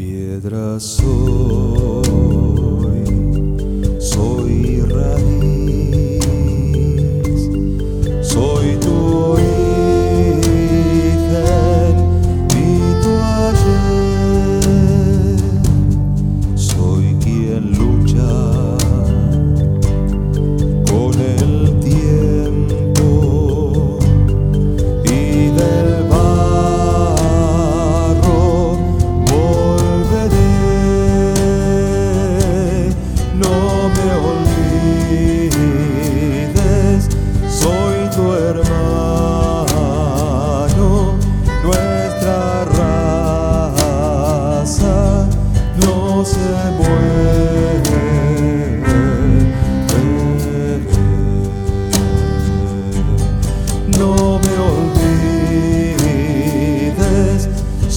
Piedra soy,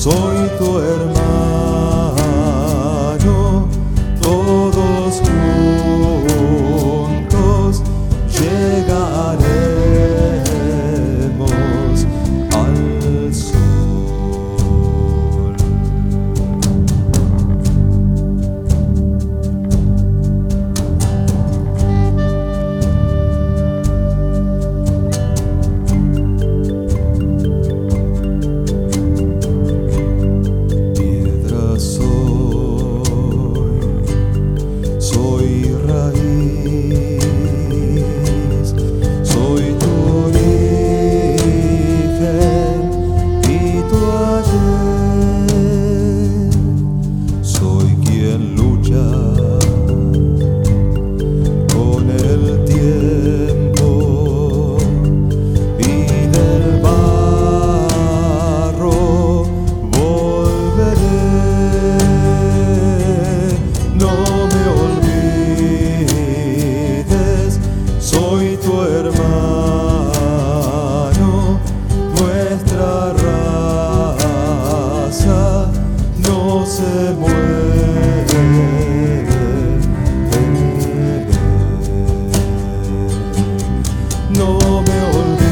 soy tu hermano. no me olvides.